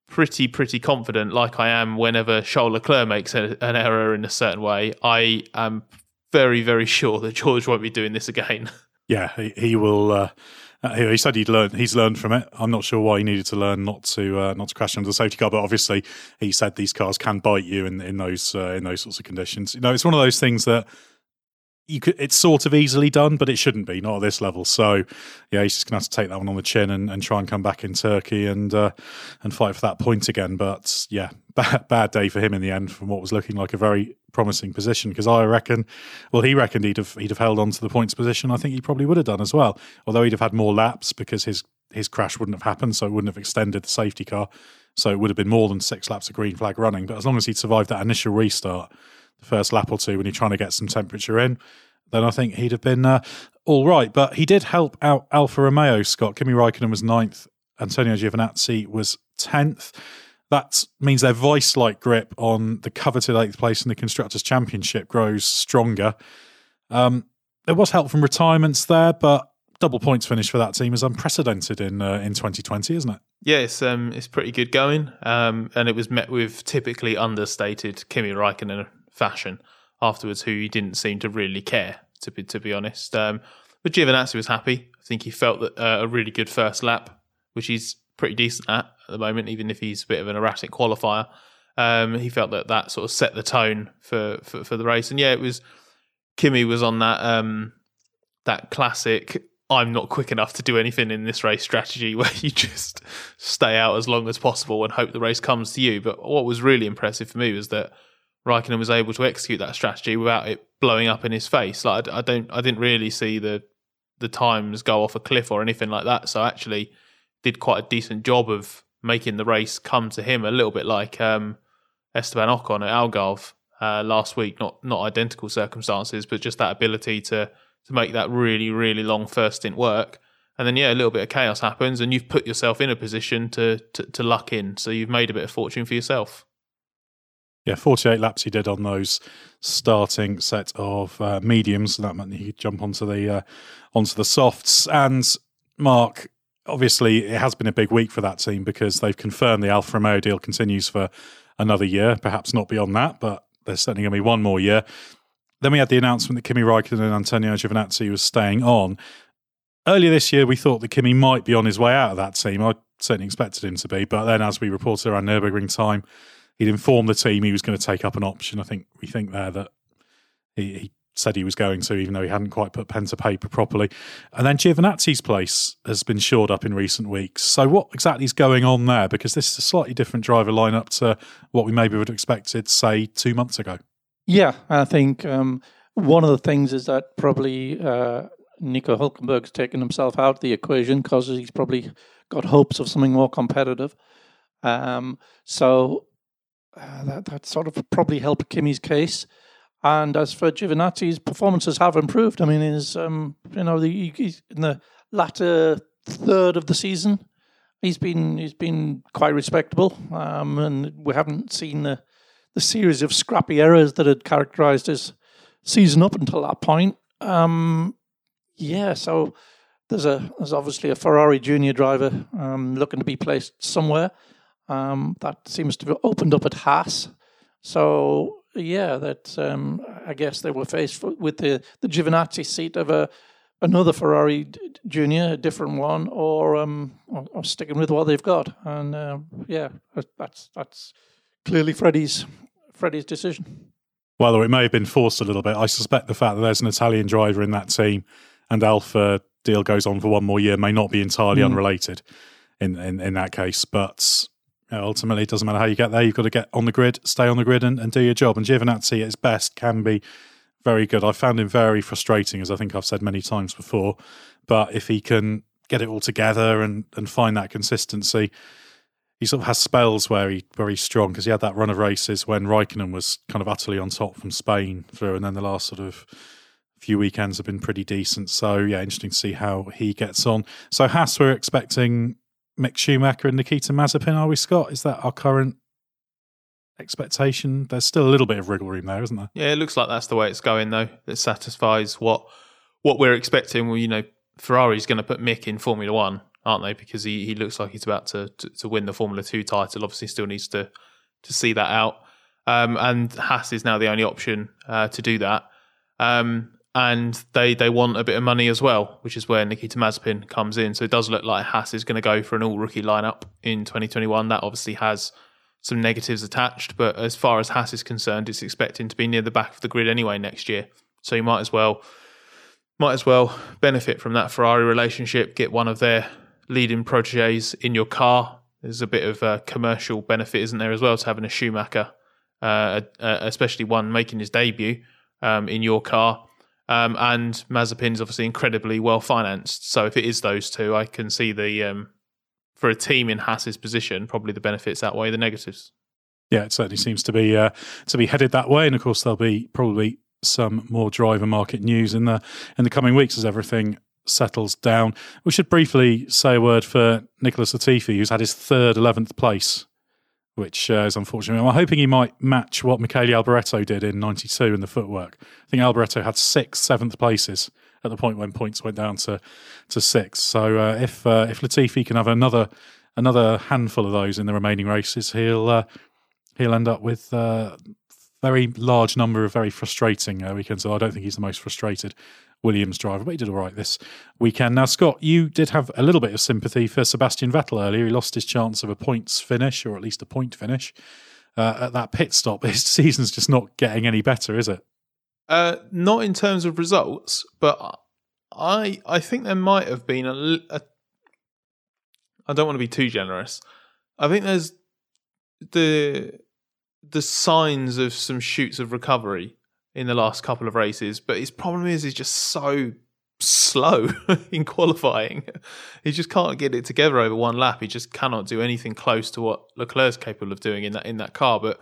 pretty pretty confident, like I am whenever Charles Leclerc makes a, an error in a certain way. I am very very sure that George won't be doing this again. Yeah, he, he will. Uh, uh, he said he'd learned. He's learned from it. I'm not sure why he needed to learn not to uh, not to crash into the safety car, but obviously he said these cars can bite you in in those uh, in those sorts of conditions. You know, it's one of those things that you could it's sort of easily done, but it shouldn't be, not at this level. So yeah, he's just gonna have to take that one on the chin and, and try and come back in Turkey and uh, and fight for that point again. But yeah, bad, bad day for him in the end from what was looking like a very promising position because I reckon well he reckoned he'd have he'd have held on to the points position. I think he probably would have done as well. Although he'd have had more laps because his his crash wouldn't have happened, so it wouldn't have extended the safety car. So it would have been more than six laps of green flag running. But as long as he'd survived that initial restart, the first lap or two when you're trying to get some temperature in, then I think he'd have been uh, all right. But he did help out Alfa Romeo, Scott. Kimi Raikkonen was ninth, Antonio Giovinazzi was 10th. That means their vice like grip on the coveted eighth place in the Constructors' Championship grows stronger. Um, there was help from retirements there, but double points finish for that team is unprecedented in uh, in 2020, isn't it? Yeah, it's um, it's pretty good going, um, and it was met with typically understated Kimi Raikkonen fashion afterwards, who he didn't seem to really care, to be to be honest. Um, but Giovinazzi was happy. I think he felt that uh, a really good first lap, which he's pretty decent at at the moment, even if he's a bit of an erratic qualifier. Um, he felt that that sort of set the tone for, for, for the race, and yeah, it was Kimi was on that um, that classic. I'm not quick enough to do anything in this race strategy where you just stay out as long as possible and hope the race comes to you. But what was really impressive for me was that Raikkonen was able to execute that strategy without it blowing up in his face. Like I, I don't, I didn't really see the the times go off a cliff or anything like that. So actually, did quite a decent job of making the race come to him a little bit like um, Esteban Ocon at Algarve uh, last week. Not not identical circumstances, but just that ability to to make that really really long first stint work. And then yeah, a little bit of chaos happens, and you've put yourself in a position to, to, to luck in. So you've made a bit of fortune for yourself. Yeah, 48 laps he did on those starting set of uh, mediums. So that meant he could jump onto the uh, onto the softs. And Mark, obviously, it has been a big week for that team because they've confirmed the Alfa Romeo deal continues for another year, perhaps not beyond that, but there's certainly going to be one more year. Then we had the announcement that Kimi Raikkonen and Antonio Giovinazzi was staying on. Earlier this year, we thought that Kimi might be on his way out of that team. I certainly expected him to be, but then as we reported around Nürburgring time, he'd informed the team he was going to take up an option. I think we think there that he, he said he was going to, even though he hadn't quite put pen to paper properly. And then Giovinazzi's place has been shored up in recent weeks. So what exactly is going on there? Because this is a slightly different driver lineup to what we maybe would have expected, say, two months ago. Yeah, I think um, one of the things is that probably uh, Nico Hulkenberg's taken himself out of the equation because he's probably got hopes of something more competitive. Um, so uh, that that sort of probably helped Kimi's case. And as for Giovinazzi's performances have improved. I mean, his um, you know the he's in the latter third of the season, he's been he's been quite respectable. Um, and we haven't seen the the series of scrappy errors that had characterised his season up until that point. Um, yeah, so there's a there's obviously a Ferrari junior driver um, looking to be placed somewhere. Um, that seems to have opened up at Haas. So yeah, that um, I guess they were faced with the the Giovinazzi seat of a another Ferrari junior, a different one, or um, or, or sticking with what they've got. And uh, yeah, that's that's clearly Freddie's Freddie's decision. Well, it may have been forced a little bit. I suspect the fact that there's an Italian driver in that team and Alfa deal goes on for one more year may not be entirely mm. unrelated in, in in that case, but ultimately, it doesn't matter how you get there. You've got to get on the grid, stay on the grid, and, and do your job. And Giovinazzi, at his best, can be very good. I found him very frustrating, as I think I've said many times before. But if he can get it all together and, and find that consistency, he sort of has spells where he where he's strong because he had that run of races when Raikkonen was kind of utterly on top from Spain through, and then the last sort of few weekends have been pretty decent. So yeah, interesting to see how he gets on. So Haas, we're expecting Mick Schumacher and Nikita Mazepin, are we, Scott? Is that our current expectation? There's still a little bit of wriggle room there, isn't there? Yeah, it looks like that's the way it's going though. It satisfies what what we're expecting. Well, you know, Ferrari's going to put Mick in Formula One, aren't they? Because he, he looks like he's about to, to, to win the Formula Two title. Obviously, still needs to to see that out. Um, and Haas is now the only option uh, to do that. Um, and they they want a bit of money as well, which is where Nikita Mazepin comes in. So it does look like Haas is going to go for an all rookie lineup in 2021. That obviously has some negatives attached, but as far as Haas is concerned, it's expecting to be near the back of the grid anyway next year. So you might as well might as well benefit from that Ferrari relationship. Get one of their leading proteges in your car. There's a bit of a commercial benefit, isn't there, as well, to having a Schumacher, uh, uh, especially one making his debut um, in your car. Um, and Mazepin's obviously incredibly well financed. So if it is those two, I can see the um, for a team in Haas's position, probably the benefits outweigh the negatives. Yeah, it certainly seems to be uh, to be headed that way, and of course there'll be probably some more driver market news in the in the coming weeks as everything settles down. We should briefly say a word for Nicholas Latifi, who's had his third eleventh place, which uh, is unfortunate. I'm hoping he might match what Michele Alboreto did in '92 in the footwork. I think Alboreto had six seventh places at the point when points went down to to six. So uh, if uh, if Latifi can have another another handful of those in the remaining races, he'll uh, he'll end up with uh, very large number of very frustrating uh, weekends. So I don't think he's the most frustrated Williams driver, but he did all right this weekend. Now, Scott, you did have a little bit of sympathy for Sebastian Vettel earlier. He lost his chance of a points finish, or at least a point finish, uh, at that pit stop. His season's just not getting any better, is it? Uh, not in terms of results, but I I think there might have been a, a. I don't want to be too generous. I think there's the the signs of some shoots of recovery in the last couple of races, but his problem is he's just so slow in qualifying. He just can't get it together over one lap. He just cannot do anything close to what Leclerc's capable of doing in that in that car. But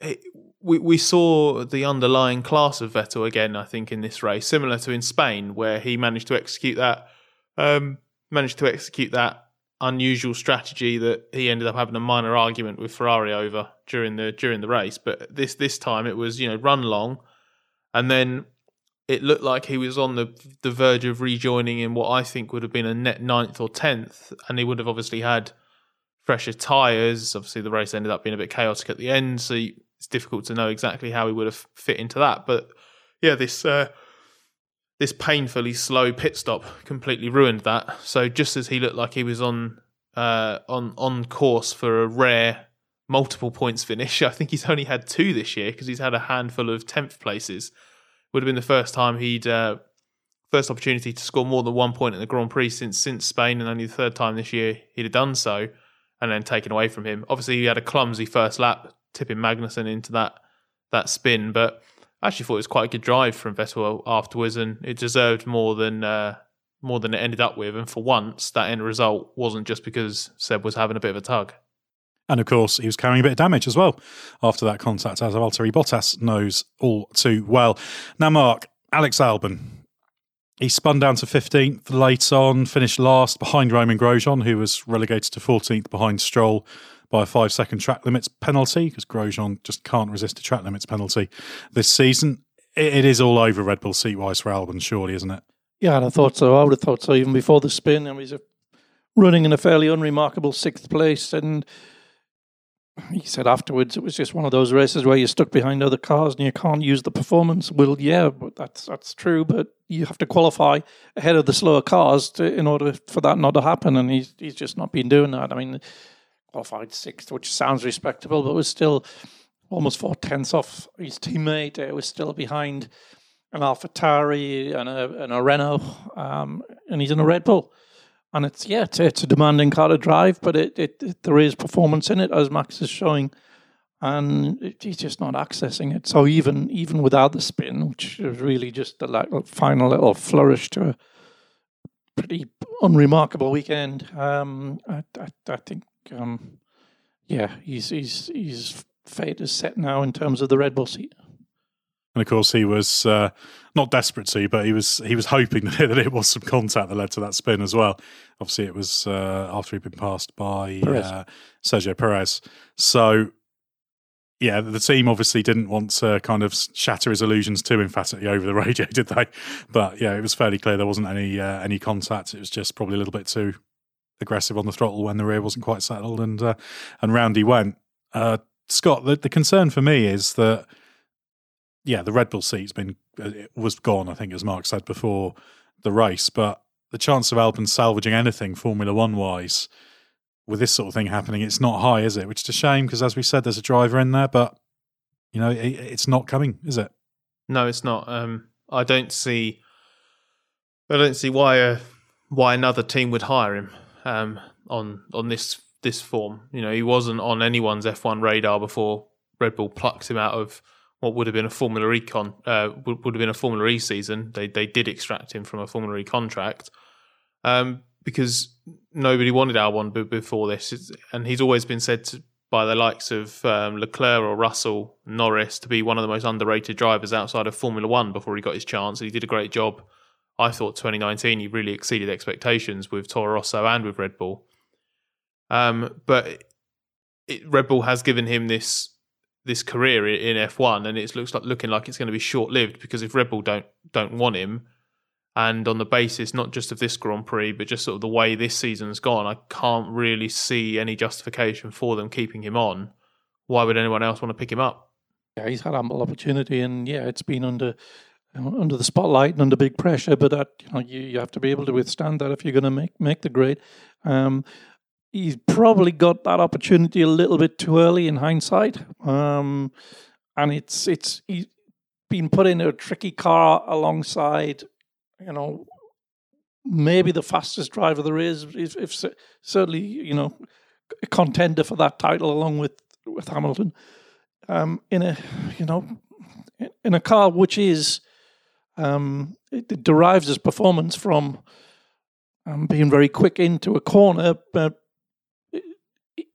it, we we saw the underlying class of Vettel again. I think in this race, similar to in Spain, where he managed to execute that um, managed to execute that unusual strategy that he ended up having a minor argument with Ferrari over during the during the race. But this this time it was you know run long, and then it looked like he was on the the verge of rejoining in what I think would have been a net ninth or tenth, and he would have obviously had fresher tyres. Obviously, the race ended up being a bit chaotic at the end, so it's difficult to know exactly how he would have fit into that. But yeah, this. Uh, this painfully slow pit stop completely ruined that. So just as he looked like he was on uh, on on course for a rare multiple points finish, I think he's only had two this year because he's had a handful of tenth places. Would have been the first time he'd uh, first opportunity to score more than one point in the Grand Prix since since Spain, and only the third time this year he'd have done so, and then taken away from him. Obviously, he had a clumsy first lap, tipping Magnussen into that that spin, but I actually thought it was quite a good drive from Vettel afterwards, and it deserved more than uh, more than it ended up with. And for once, that end result wasn't just because Seb was having a bit of a tug. And of course, he was carrying a bit of damage as well after that contact, as Valtteri Bottas knows all too well. Now, Mark, Alex Albon, he spun down to 15th late on, finished last behind Romain Grosjean, who was relegated to 14th behind Stroll by a five second track limits penalty because Grosjean just can't resist a track limits penalty this season. it, it is all over Red Bull seat wise for Albon, surely, isn't it? Yeah, I thought so. I would have thought so even before the spin. And he's running in a fairly unremarkable sixth place. And he said afterwards it was just one of those races where you're stuck behind other cars and you can't use the performance. Well, yeah, that's that's true. But you have to qualify ahead of the slower cars to, in order for that not to happen. And he's he's just not been doing that. I mean, qualified sixth, which sounds respectable, but was still almost four tenths off his teammate. It was still behind an AlphaTauri and a, and a Renault, um, and he's in a Red Bull. And it's yeah, it's, it's a demanding car to drive, but it, it, it, there is performance in it as Max is showing, and he's just not accessing it. So even even without the spin, which is really just the like, final little flourish to a pretty unremarkable weekend, um, I, I, I think um, yeah, he's he's he's fate is set now in terms of the Red Bull seat. And of course, he was uh, not desperate to, but he was he was hoping that it, that it was some contact that led to that spin as well. Obviously, it was uh, after he'd been passed by uh, Sergio Perez. So, yeah, the team obviously didn't want to kind of shatter his illusions too emphatically over the radio, did they? But yeah, it was fairly clear there wasn't any uh, any contact. It was just probably a little bit too aggressive on the throttle when the rear wasn't quite settled, and uh, and round he went. Uh, Scott, the, the concern for me is that yeah, the Red Bull seat's been uh, was gone. I think, as Mark said before the race, but the chance of Albon salvaging anything Formula One wise with this sort of thing happening, it's not high, is it? Which is a shame because, as we said, there's a driver in there, but you know, it, it's not coming, is it? No, it's not. Um, I don't see. I don't see why uh, why another team would hire him um, on on this this form. You know, he wasn't on anyone's F1 radar before Red Bull plucked him out of what would have been a Formula E con, uh, would, would have been a Formula E season. They they did extract him from a Formula E contract um, because nobody wanted Albon before this, it's, and he's always been said to, by the likes of um, Leclerc or Russell, Norris to be one of the most underrated drivers outside of Formula One before he got his chance. And he did a great job. I thought 2019 he really exceeded expectations with Toro Rosso and with Red Bull. Um, but it, Red Bull has given him this this career in F1, and it looks like looking like it's going to be short lived because if Red Bull don't don't want him, and on the basis not just of this Grand Prix, but just sort of the way this season's gone, I can't really see any justification for them keeping him on. Why would anyone else want to pick him up? Yeah, he's had ample opportunity, and yeah, it's been under under the spotlight and under big pressure. But that you know, you, you have to be able to withstand that if you're going to make make the grade. Um, he's probably got that opportunity a little bit too early in hindsight. Um, and it's it's he's been put in a tricky car alongside, you know, maybe the fastest driver there is, if, if certainly you know, a contender for that title along with with Hamilton. Um, in a you know, in a car which is um, it derives its performance from um, being very quick into a corner, but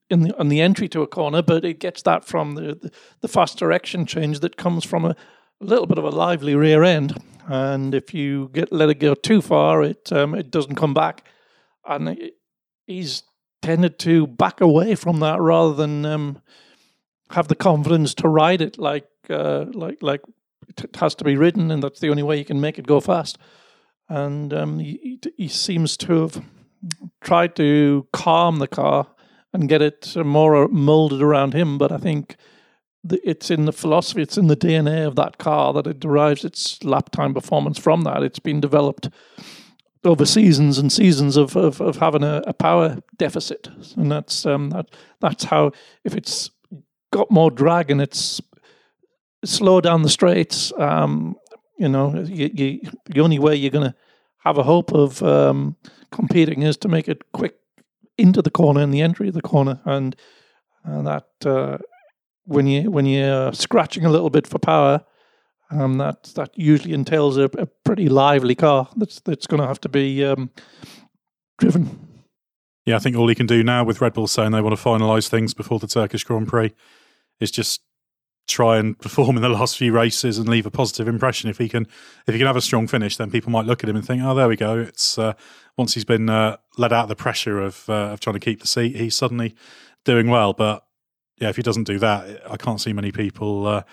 in the on the entry to a corner, but it gets that from the, the, the fast direction change that comes from a, a, little bit of a lively rear end. And if you get let it go too far, it um, it doesn't come back. And it, he's tended to back away from that rather than um, have the confidence to ride it like uh, like like it has to be ridden, and that's the only way you can make it go fast. And um, he, he seems to have tried to calm the car and get it more molded around him. But I think it's in the philosophy, it's in the DNA of that car that it derives its lap time performance from that. It's been developed over seasons and seasons of of, of having a, a, power deficit, and that's um, that that's how if it's got more drag and it's slow down the straights, um, you know, you, you, the only way you're going to have a hope of um, competing is to make it quick into the corner and the entry of the corner, and, and that uh, when you when you're scratching a little bit for power, um, that that usually entails a, a pretty lively car that's that's going to have to be um, driven. Yeah, I think all he can do now with Red Bull saying they want to finalise things before the Turkish Grand Prix is just try and perform in the last few races and leave a positive impression. If he can, if he can have a strong finish, then people might look at him and think, "Oh, there we go." It's uh, once he's been uh, let out of the pressure of uh, of trying to keep the seat, he's suddenly doing well. But yeah, if he doesn't do that, I can't see many people uh,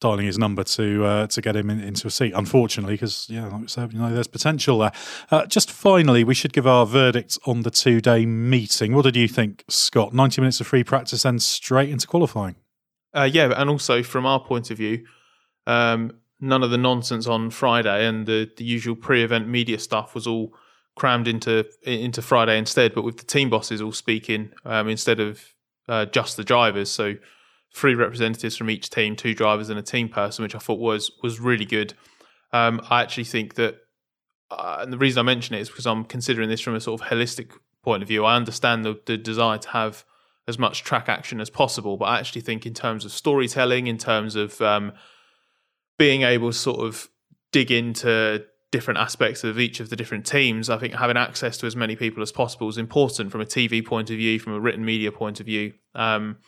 dialing his number to uh, to get him in, into a seat. Unfortunately, because yeah, like I said, you know, there's potential there. Uh, just finally, we should give our verdict on the two day meeting. What did you think, Scott? Ninety minutes of free practice and straight into qualifying. Uh, yeah, and also from our point of view, um, none of the nonsense on Friday and the, the usual pre-event media stuff was all crammed into into Friday instead. But with the team bosses all speaking um, instead of uh, just the drivers, so three representatives from each team, two drivers and a team person, which I thought was was really good. Um, I actually think that, uh, and the reason I mention it is because I'm considering this from a sort of holistic point of view. I understand the, the desire to have as much track action as possible. But I actually think in terms of storytelling, in terms of um, being able to sort of dig into different aspects of each of the different teams, I think having access to as many people as possible is important from a TV point of view, from a written media point of view. Um,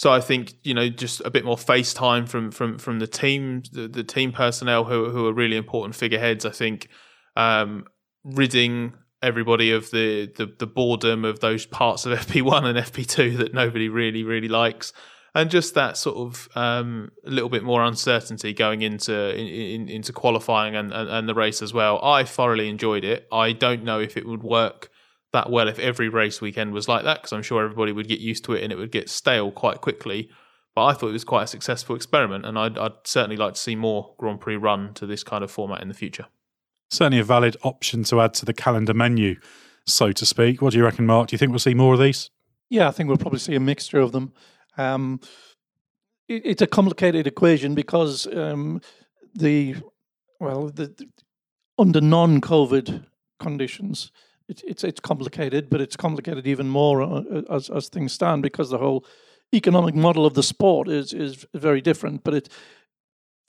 So I think you know just a bit more face time from from from the team, the, the team personnel who who are really important figureheads. I think um, ridding everybody of the, the the boredom of those parts of FP1 and FP2 that nobody really really likes and just that sort of um, a little bit more uncertainty going into in, in, into qualifying and, and, and, the race as well. I thoroughly enjoyed it. I don't know if it would work that well if every race weekend was like that because I'm sure everybody would get used to it and it would get stale quite quickly. But I thought it was quite a successful experiment, and I'd, I'd certainly like to see more Grand Prix run to this kind of format in the future. Certainly a valid option to add to the calendar menu, so to speak. What do you reckon, Mark? Do you think we'll see more of these? Yeah, I think we'll probably see a mixture of them. Um, it, it's a complicated equation because um, the well, the, the, under non-COVID conditions, it, it's it's complicated, but it's complicated even more uh, uh, as as things stand because the whole economic model of the sport is is very different. But it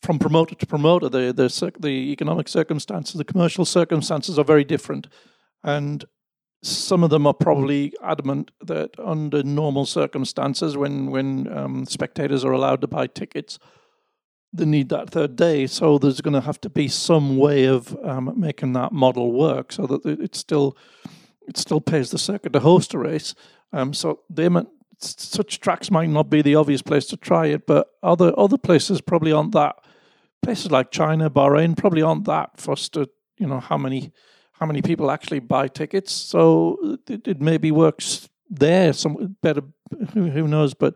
from promoter to promoter, the the the economic circumstances, the commercial circumstances are very different, and some of them are probably adamant that under normal circumstances, when when um, spectators are allowed to buy tickets, they need that third day. So there's going to have to be some way of um, making that model work, so that it still it still pays the circuit to host a race. Um, so they might, such tracks might not be the obvious place to try it, but other other places probably aren't that. Places like China, Bahrain probably aren't that fussed at you know how many how many people actually buy tickets. So it, it maybe works there some better. Who, who knows? But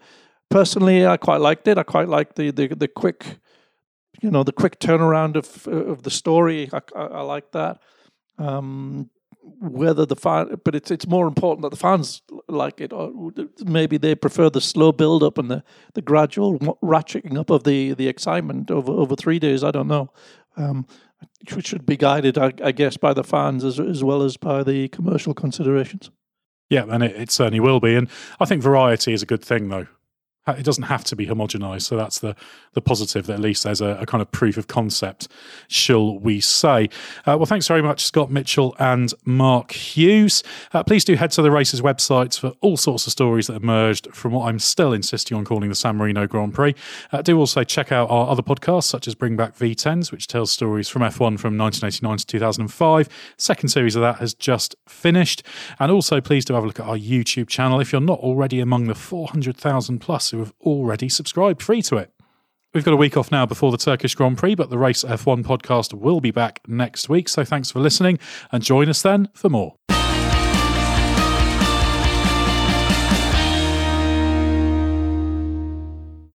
personally, I quite liked it. I quite liked the the, the quick, you know, the quick turnaround of of the story. I, I, I like that. Um, whether the fan, but it's it's more important that the fans like it, or maybe they prefer the slow build up and the, the gradual ratcheting up of the the excitement over over three days. I don't know. Um, should be guided, I, I, guess, by the fans as, as well as by the commercial considerations. Yeah, and it, it certainly will be. And I think variety is a good thing, though it doesn't have to be homogenized. So that's the the positive that at least there's a, a kind of proof of concept, shall we say? Uh, well, thanks very much, Scott Mitchell and Mark Hughes. Uh, please do head to the Race's websites for all sorts of stories that emerged from what I'm still insisting on calling the San Marino Grand Prix. Uh, do also check out our other podcasts, such as Bring Back V10s, which tells stories from F1 from 1989 to 2005. Second series of that has just finished, and also please do have a look at our YouTube channel if you're not already among the 400,000 plus who have already subscribed free to it. We've got a week off now before the Turkish Grand Prix, but the Race F1 podcast will be back next week. So thanks for listening and join us then for more.